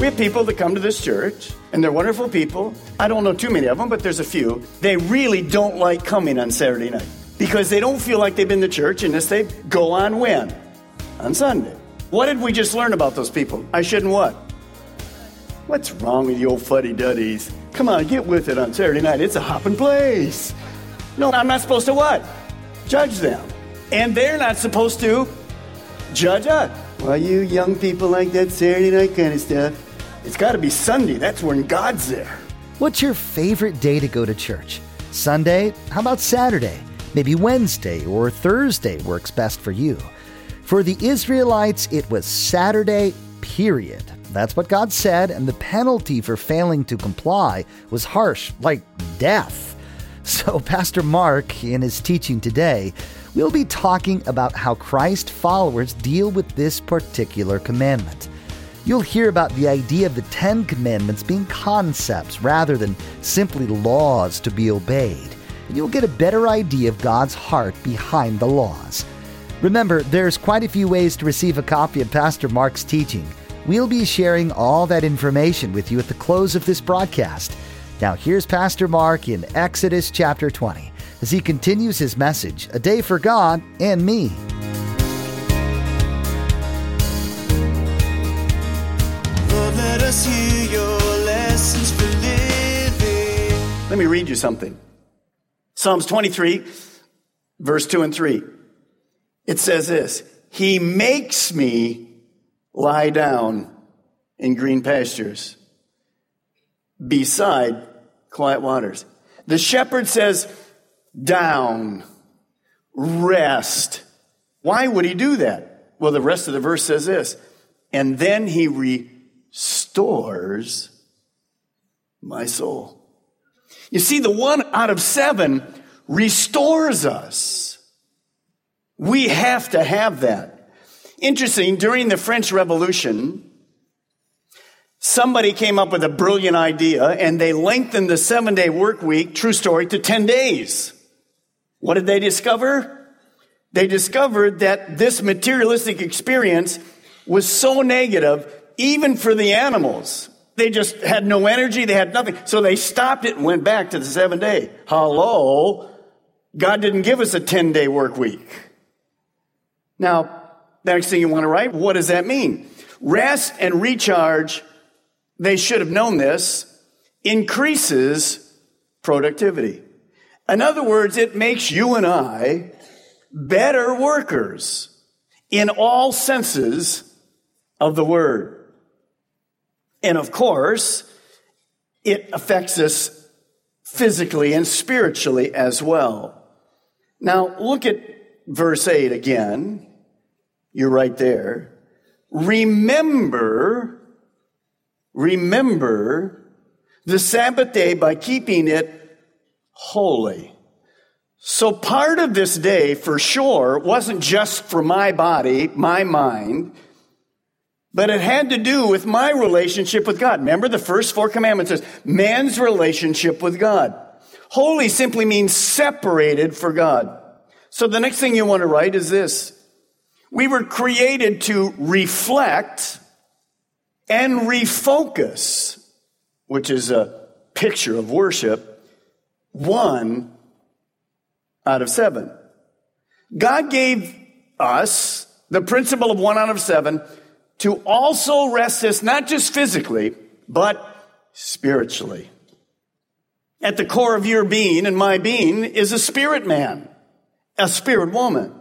We have people that come to this church, and they're wonderful people. I don't know too many of them, but there's a few. They really don't like coming on Saturday night because they don't feel like they've been to church unless they go on when? On Sunday. What did we just learn about those people? I shouldn't what? What's wrong with you old fuddy duddies? Come on, get with it on Saturday night. It's a hopping place. No, I'm not supposed to what? Judge them. And they're not supposed to judge us. Well, you young people like that Saturday night kind of stuff. It's got to be Sunday. That's when God's there. What's your favorite day to go to church? Sunday? How about Saturday? Maybe Wednesday or Thursday works best for you. For the Israelites, it was Saturday, period. That's what God said, and the penalty for failing to comply was harsh, like death. So, Pastor Mark, in his teaching today, will be talking about how Christ followers deal with this particular commandment. You'll hear about the idea of the Ten Commandments being concepts rather than simply laws to be obeyed. And you'll get a better idea of God's heart behind the laws. Remember, there's quite a few ways to receive a copy of Pastor Mark's teaching. We'll be sharing all that information with you at the close of this broadcast. Now, here's Pastor Mark in Exodus chapter 20 as he continues his message A Day for God and Me. Me read you something. Psalms 23, verse 2 and 3. It says this He makes me lie down in green pastures beside quiet waters. The shepherd says, Down, rest. Why would he do that? Well, the rest of the verse says this, and then he restores my soul. You see, the one out of seven restores us. We have to have that. Interesting, during the French Revolution, somebody came up with a brilliant idea and they lengthened the seven day work week, true story, to 10 days. What did they discover? They discovered that this materialistic experience was so negative, even for the animals. They just had no energy, they had nothing. So they stopped it and went back to the seven day. Hello? God didn't give us a 10 day work week. Now, next thing you want to write, what does that mean? Rest and recharge, they should have known this, increases productivity. In other words, it makes you and I better workers in all senses of the word. And of course, it affects us physically and spiritually as well. Now, look at verse 8 again. You're right there. Remember, remember the Sabbath day by keeping it holy. So part of this day, for sure, wasn't just for my body, my mind, but it had to do with my relationship with God. Remember the first four commandments says man's relationship with God. Holy simply means separated for God. So the next thing you want to write is this. We were created to reflect and refocus, which is a picture of worship, one out of seven. God gave us the principle of one out of seven to also rest us not just physically, but spiritually. At the core of your being and my being is a spirit man, a spirit woman.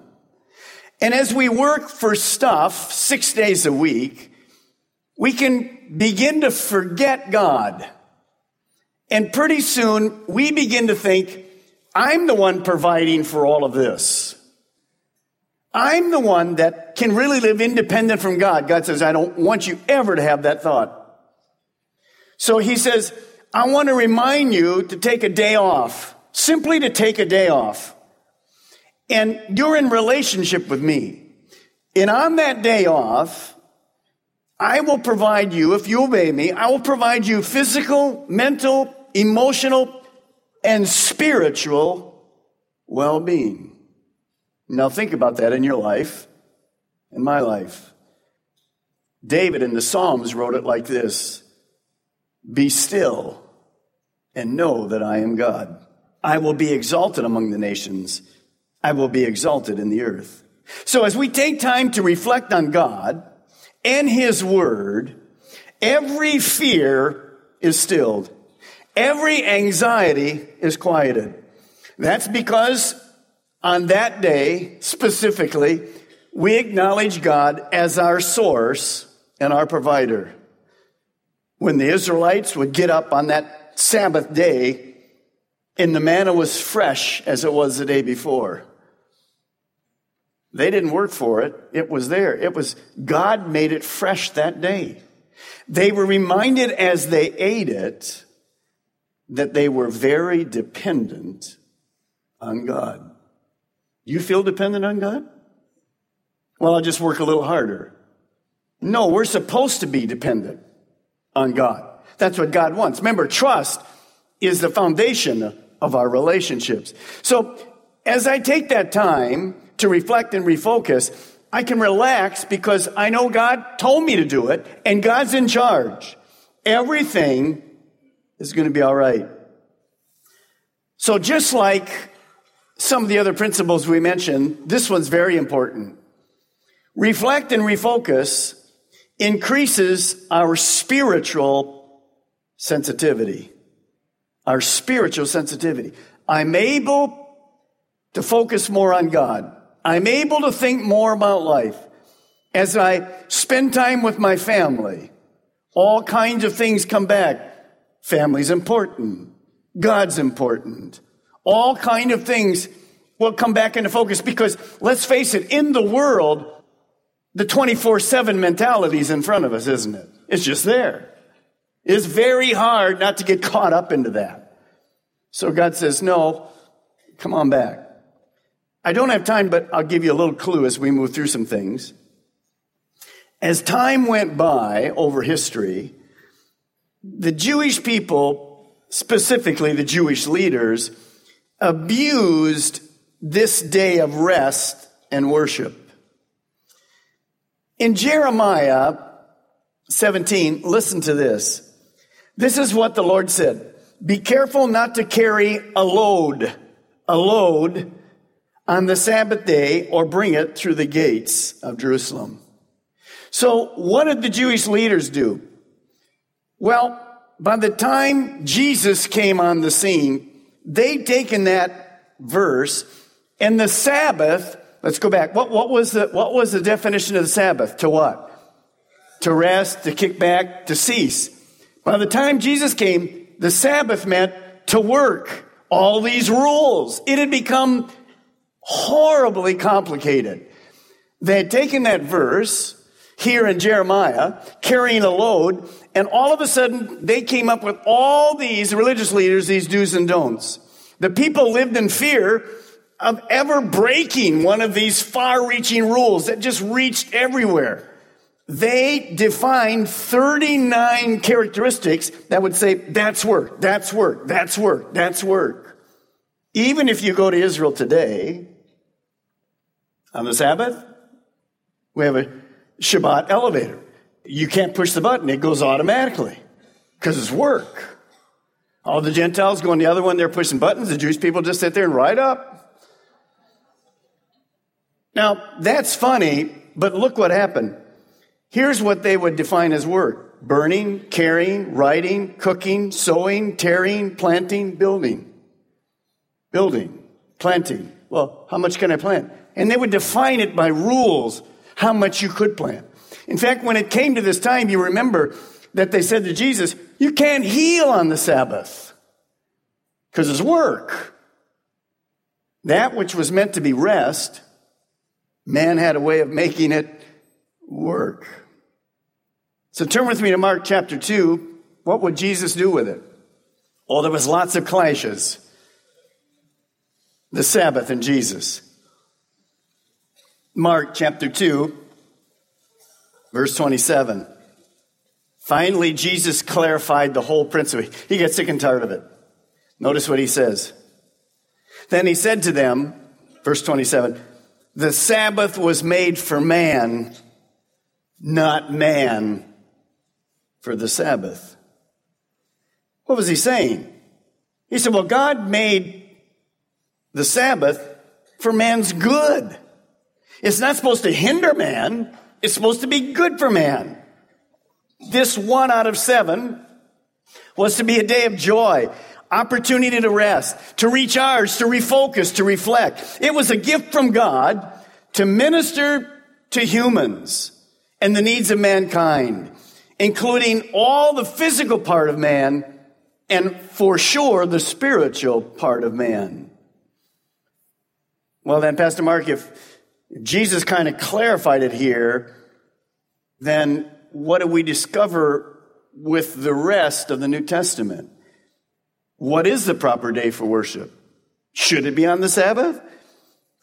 And as we work for stuff six days a week, we can begin to forget God. And pretty soon we begin to think, I'm the one providing for all of this. I'm the one that can really live independent from God. God says, I don't want you ever to have that thought. So he says, I want to remind you to take a day off, simply to take a day off. And you're in relationship with me. And on that day off, I will provide you, if you obey me, I will provide you physical, mental, emotional, and spiritual well being. Now think about that in your life, in my life. David in the Psalms wrote it like this Be still and know that I am God. I will be exalted among the nations, I will be exalted in the earth. So as we take time to reflect on God and His Word, every fear is stilled. Every anxiety is quieted. That's because on that day, specifically, we acknowledge God as our source and our provider. When the Israelites would get up on that Sabbath day, and the manna was fresh as it was the day before. They didn't work for it. It was there. It was, God made it fresh that day. They were reminded as they ate it that they were very dependent on God. You feel dependent on God? Well, I'll just work a little harder. No, we're supposed to be dependent on God. That's what God wants. Remember, trust is the foundation of our relationships. So as I take that time to reflect and refocus, I can relax because I know God told me to do it and God's in charge. Everything is going to be all right. So just like some of the other principles we mentioned, this one's very important. Reflect and refocus increases our spiritual sensitivity. Our spiritual sensitivity. I'm able to focus more on God. I'm able to think more about life. As I spend time with my family, all kinds of things come back. Family's important. God's important. All kind of things will come back into focus because let's face it, in the world, the 24-7 mentality is in front of us, isn't it? It's just there. It's very hard not to get caught up into that. So God says, no, come on back. I don't have time, but I'll give you a little clue as we move through some things. As time went by over history, the Jewish people, specifically the Jewish leaders, abused this day of rest and worship. In Jeremiah 17, listen to this. This is what the Lord said. Be careful not to carry a load, a load on the Sabbath day or bring it through the gates of Jerusalem. So what did the Jewish leaders do? Well, by the time Jesus came on the scene, they'd taken that verse and the Sabbath, let's go back. What, what was the, what was the definition of the Sabbath? To what? To rest, to kick back, to cease. By the time Jesus came, the Sabbath meant to work. All these rules. It had become horribly complicated. They had taken that verse here in Jeremiah, carrying a load, and all of a sudden they came up with all these religious leaders, these do's and don'ts. The people lived in fear of ever breaking one of these far reaching rules that just reached everywhere. They defined 39 characteristics that would say, that's work, that's work, that's work, that's work. Even if you go to Israel today, on the Sabbath, we have a Shabbat elevator. You can't push the button, it goes automatically because it's work. All the Gentiles go on the other one, they're pushing buttons. The Jewish people just sit there and ride up. Now, that's funny, but look what happened. Here's what they would define as work burning, carrying, writing, cooking, sowing, tearing, planting, building. Building, planting. Well, how much can I plant? And they would define it by rules, how much you could plant. In fact, when it came to this time, you remember that they said to Jesus, You can't heal on the Sabbath because it's work. That which was meant to be rest, man had a way of making it work. So turn with me to Mark chapter 2. What would Jesus do with it? Oh, there was lots of clashes. The Sabbath and Jesus. Mark chapter 2, verse 27. Finally, Jesus clarified the whole principle. He gets sick and tired of it. Notice what he says. Then he said to them, verse 27, the Sabbath was made for man, not man for the Sabbath. What was he saying? He said, well, God made the Sabbath for man's good. It's not supposed to hinder man. It's supposed to be good for man. This one out of seven was to be a day of joy, opportunity to rest, to recharge, to refocus, to reflect. It was a gift from God to minister to humans and the needs of mankind, including all the physical part of man and for sure the spiritual part of man. Well, then, Pastor Mark, if Jesus kind of clarified it here, then what do we discover with the rest of the New Testament? What is the proper day for worship? Should it be on the Sabbath?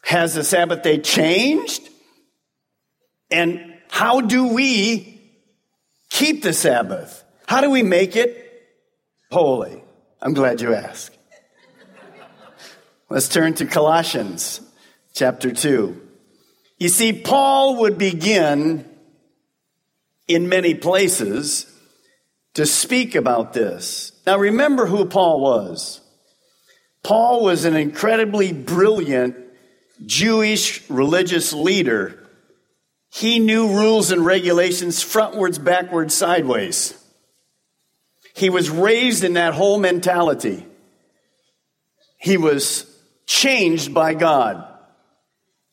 Has the Sabbath day changed? And how do we keep the Sabbath? How do we make it holy? I'm glad you asked. Let's turn to Colossians chapter 2. You see, Paul would begin in many places to speak about this. Now, remember who Paul was. Paul was an incredibly brilliant Jewish religious leader. He knew rules and regulations frontwards, backwards, sideways. He was raised in that whole mentality. He was changed by God.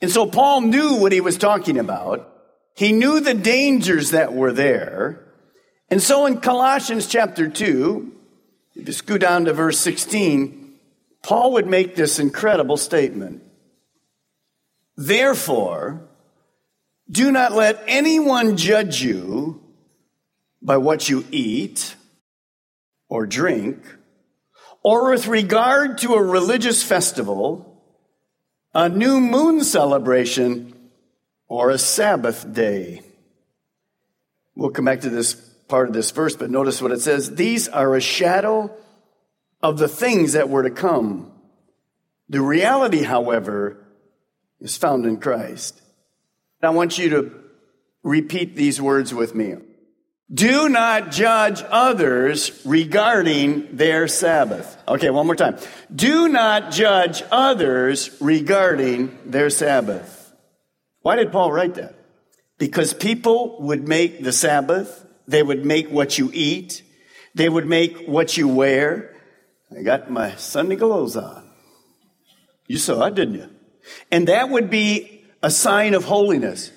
And so Paul knew what he was talking about. He knew the dangers that were there. And so in Colossians chapter 2, if you scoot down to verse 16, Paul would make this incredible statement. Therefore, do not let anyone judge you by what you eat or drink, or with regard to a religious festival, a new moon celebration, or a Sabbath day. We'll come back to this part of this verse, but notice what it says. These are a shadow of the things that were to come. The reality, however, is found in Christ. I want you to repeat these words with me. Do not judge others regarding their Sabbath. Okay, one more time. Do not judge others regarding their Sabbath. Why did Paul write that? Because people would make the Sabbath, they would make what you eat, they would make what you wear. I got my Sunday clothes on. You saw it, didn't you? And that would be a sign of holiness.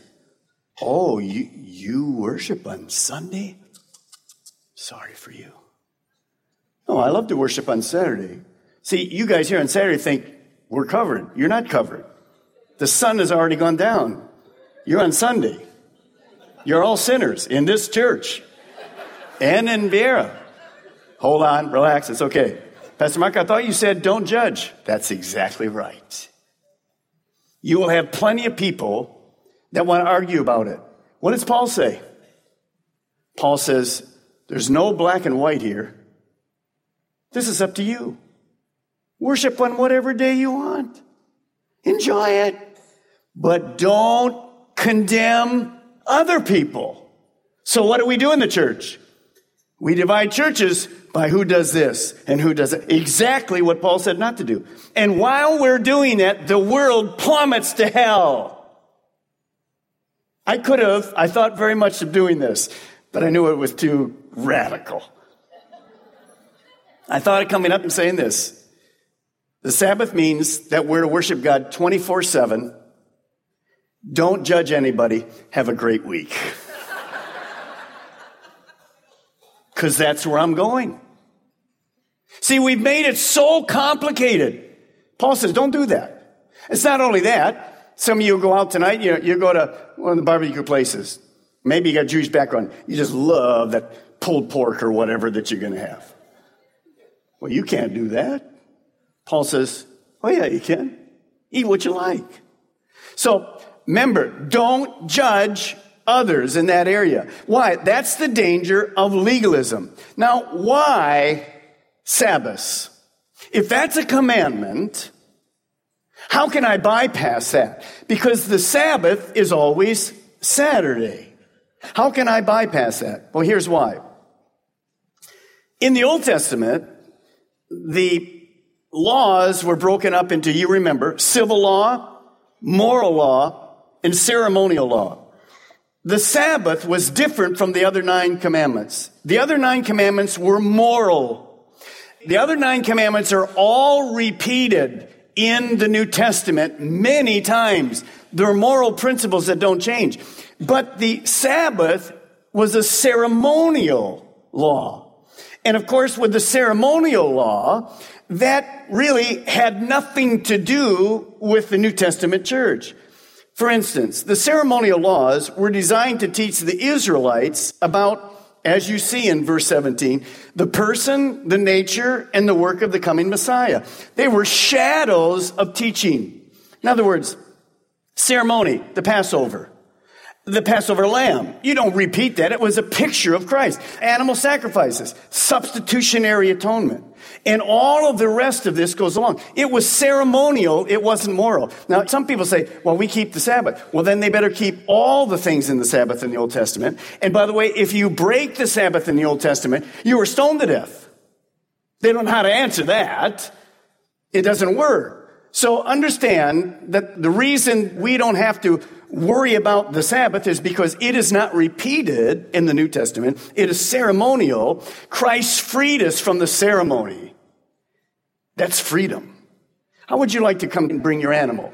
Oh, you, you worship on Sunday? Sorry for you. No, I love to worship on Saturday. See, you guys here on Saturday think we're covered. You're not covered. The sun has already gone down. You're on Sunday. You're all sinners in this church and in Viera. Hold on, relax, it's okay. Pastor Mark, I thought you said don't judge. That's exactly right. You will have plenty of people that want to argue about it. What does Paul say? Paul says, There's no black and white here. This is up to you. Worship on whatever day you want. Enjoy it. But don't condemn other people. So, what do we do in the church? We divide churches by who does this and who does it. Exactly what Paul said not to do. And while we're doing it, the world plummets to hell. I could have, I thought very much of doing this, but I knew it was too radical. I thought of coming up and saying this. The Sabbath means that we're to worship God 24 7. Don't judge anybody. Have a great week. because that's where I'm going. See, we've made it so complicated. Paul says, don't do that. It's not only that. Some of you go out tonight, you, you go to one of the barbecue places. Maybe you got Jewish background. You just love that pulled pork or whatever that you're going to have. Well, you can't do that. Paul says, oh yeah, you can. Eat what you like. So remember, don't judge others in that area. Why? That's the danger of legalism. Now, why Sabbath? If that's a commandment, how can I bypass that? Because the Sabbath is always Saturday. How can I bypass that? Well, here's why. In the Old Testament, the laws were broken up into, you remember, civil law, moral law, and ceremonial law. The Sabbath was different from the other nine commandments. The other nine commandments were moral. The other nine commandments are all repeated in the New Testament many times. There are moral principles that don't change. But the Sabbath was a ceremonial law. And of course, with the ceremonial law, that really had nothing to do with the New Testament church. For instance, the ceremonial laws were designed to teach the Israelites about, as you see in verse 17, the person, the nature, and the work of the coming Messiah. They were shadows of teaching. In other words, ceremony, the Passover, the Passover lamb. You don't repeat that. It was a picture of Christ. Animal sacrifices, substitutionary atonement. And all of the rest of this goes along. It was ceremonial, it wasn't moral. Now, some people say, well, we keep the Sabbath. Well, then they better keep all the things in the Sabbath in the Old Testament. And by the way, if you break the Sabbath in the Old Testament, you are stoned to death. They don't know how to answer that. It doesn't work. So understand that the reason we don't have to worry about the Sabbath is because it is not repeated in the New Testament. It is ceremonial. Christ freed us from the ceremony. That's freedom. How would you like to come and bring your animal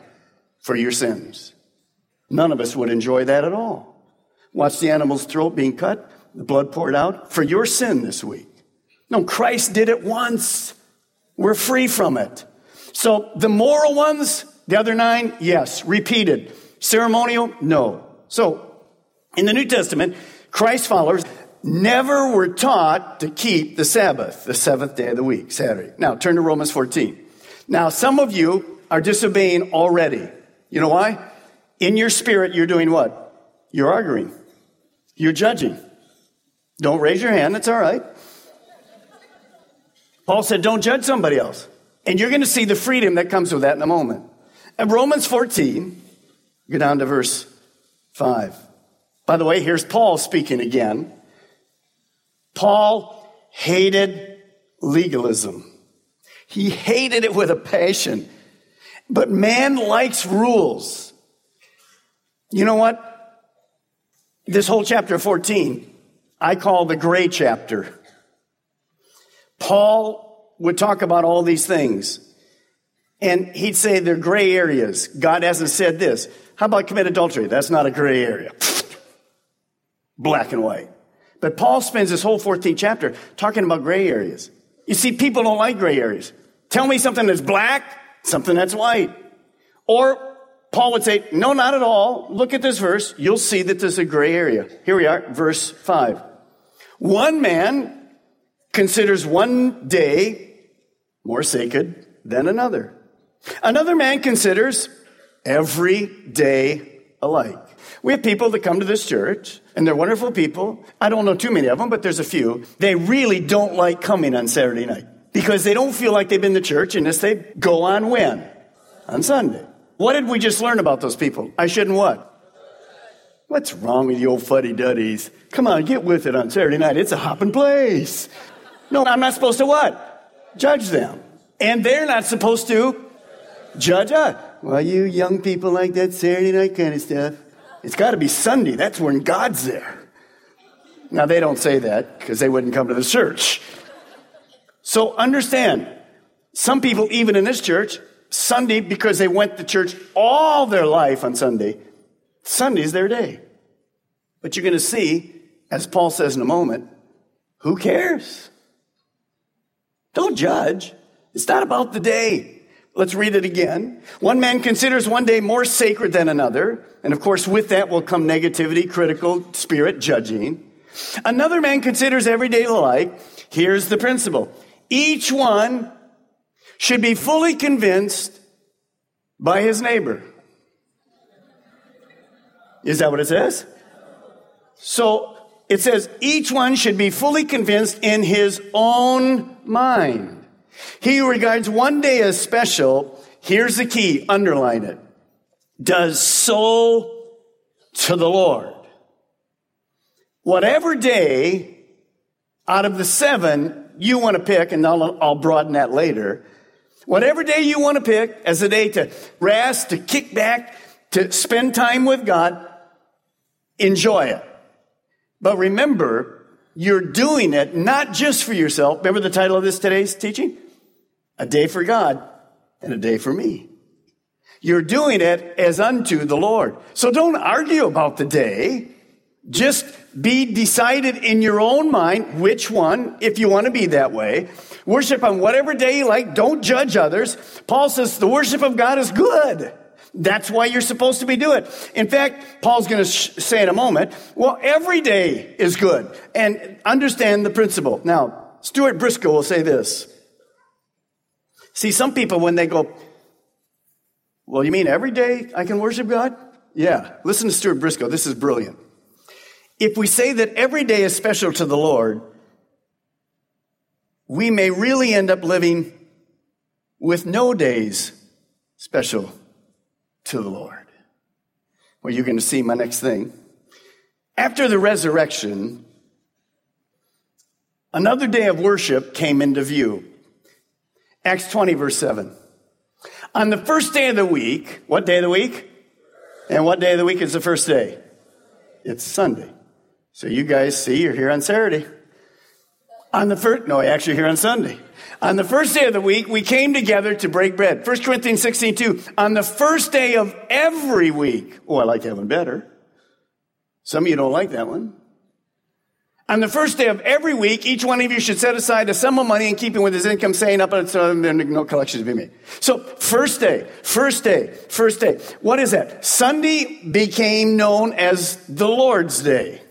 for your sins? None of us would enjoy that at all. Watch the animal's throat being cut, the blood poured out for your sin this week. No, Christ did it once. We're free from it. So the moral ones, the other nine, yes, repeated. Ceremonial, no. So in the New Testament, Christ followers never were taught to keep the Sabbath, the seventh day of the week, Saturday. Now turn to Romans 14. Now some of you are disobeying already. You know why? In your spirit, you're doing what? You're arguing. You're judging. Don't raise your hand, that's all right. Paul said, don't judge somebody else. And you're going to see the freedom that comes with that in a moment. And Romans 14, go down to verse 5. By the way, here's Paul speaking again. Paul hated legalism. He hated it with a passion. But man likes rules. You know what? This whole chapter 14, I call the gray chapter. Paul would talk about all these things. And he'd say they're gray areas. God hasn't said this. How about commit adultery? That's not a gray area. Black and white. But Paul spends this whole 14th chapter talking about gray areas. You see, people don't like gray areas. Tell me something that's black, something that's white. Or Paul would say, no, not at all. Look at this verse. You'll see that there's a gray area. Here we are, verse 5. One man considers one day more sacred than another. Another man considers every day alike. We have people that come to this church, and they're wonderful people. I don't know too many of them, but there's a few. They really don't like coming on Saturday night because they don't feel like they've been to church unless they say, go on when? On Sunday. What did we just learn about those people? I shouldn't what? What's wrong with you old fuddy duddies? Come on, get with it on Saturday night. It's a hopping place. No, I'm not supposed to what? judge them. And they're not supposed to judge us. Well, you young people like that Saturday night kind of stuff. It's got to be Sunday. That's when God's there. Now, they don't say that because they wouldn't come to the church. So understand, some people, even in this church, Sunday, because they went to church all their life on Sunday, Sunday's their day. But you're going to see, as Paul says in a moment, Who cares? Don't judge. It's not about the day. Let's read it again. One man considers one day more sacred than another. And of course, with that will come negativity, critical spirit, judging. Another man considers every day alike. Here's the principle. Each one should be fully convinced by his neighbor. Is that what it says? So it says each one should be fully convinced in his own mind. He who regards one day as special, here's the key, underline it, does so to the Lord. Whatever day out of the seven you want to pick, and I'll, I'll broaden that later, whatever day you want to pick as a day to rest, to kick back, to spend time with God, enjoy it. But remember, you're doing it not just for yourself. Remember the title of this today's teaching? A day for God and a day for me. You're doing it as unto the Lord. So don't argue about the day. Just be decided in your own mind which one, if you want to be that way. Worship on whatever day you like. Don't judge others. Paul says the worship of God is good. That's why you're supposed to be doing it. In fact, Paul's going to sh- say in a moment, well, every day is good. And understand the principle. Now, Stuart Briscoe will say this. See, some people, when they go, well, you mean every day I can worship God? Yeah. Listen to Stuart Briscoe. This is brilliant. If we say that every day is special to the Lord, we may really end up living with no days special to the Lord. Well, you're going to see my next thing. After the resurrection, another day of worship came into view. Acts 20, verse 7. On the first day of the week, what day of the week? And what day of the week is the first day? It's Sunday. So you guys see, you're here on Saturday. On the first, no, actually here on Sunday. On the first day of the week, we came together to break bread. 1 Corinthians 16, 2. On the first day of every week. Oh, I like that one better. Some of you don't like that one. On the first day of every week, each one of you should set aside a sum of money in keeping with his income, saying up until there no collections to be made. So, first day, first day, first day. What is that? Sunday became known as the Lord's Day.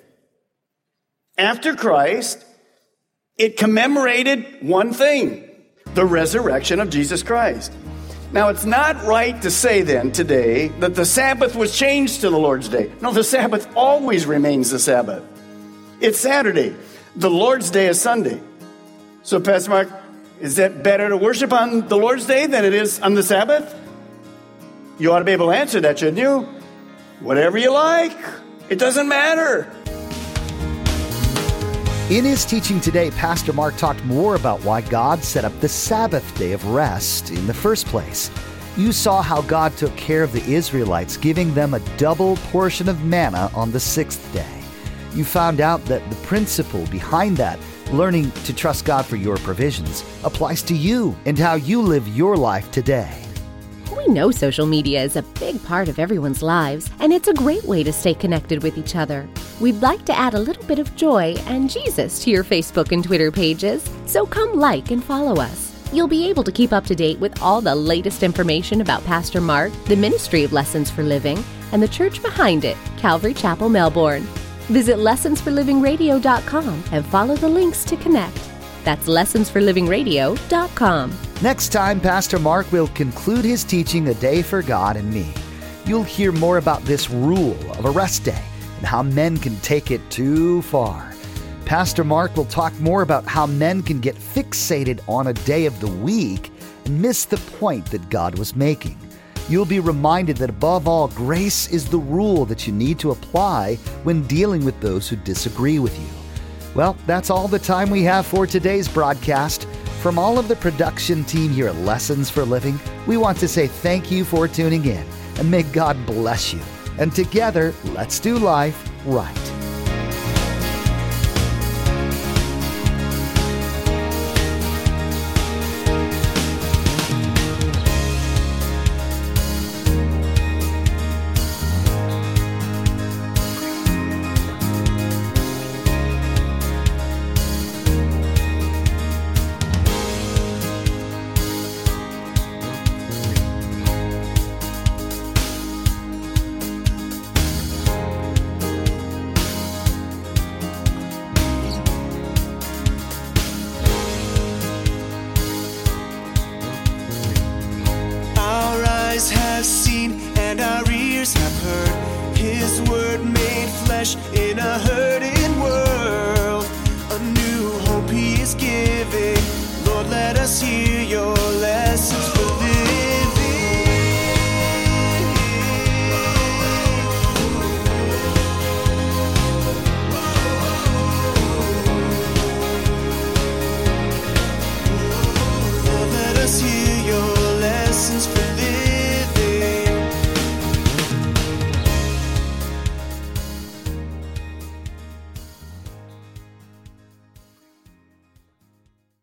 After Christ, it commemorated one thing the resurrection of Jesus Christ. Now, it's not right to say then today that the Sabbath was changed to the Lord's Day. No, the Sabbath always remains the Sabbath. It's Saturday. The Lord's Day is Sunday. So, Pastor Mark, is that better to worship on the Lord's Day than it is on the Sabbath? You ought to be able to answer that, shouldn't you? Whatever you like. It doesn't matter. In his teaching today, Pastor Mark talked more about why God set up the Sabbath day of rest in the first place. You saw how God took care of the Israelites, giving them a double portion of manna on the sixth day you found out that the principle behind that, learning to trust God for your provisions, applies to you and how you live your life today. We know social media is a big part of everyone's lives, and it's a great way to stay connected with each other. We'd like to add a little bit of joy and Jesus to your Facebook and Twitter pages, so come like and follow us. You'll be able to keep up to date with all the latest information about Pastor Mark, the Ministry of Lessons for Living, and the church behind it, Calvary Chapel, Melbourne. Visit lessonsforlivingradio.com and follow the links to connect. That's lessonsforlivingradio.com. Next time, Pastor Mark will conclude his teaching, A Day for God and Me. You'll hear more about this rule of a rest day and how men can take it too far. Pastor Mark will talk more about how men can get fixated on a day of the week and miss the point that God was making you'll be reminded that above all, grace is the rule that you need to apply when dealing with those who disagree with you. Well, that's all the time we have for today's broadcast. From all of the production team here at Lessons for Living, we want to say thank you for tuning in and may God bless you. And together, let's do life right. In a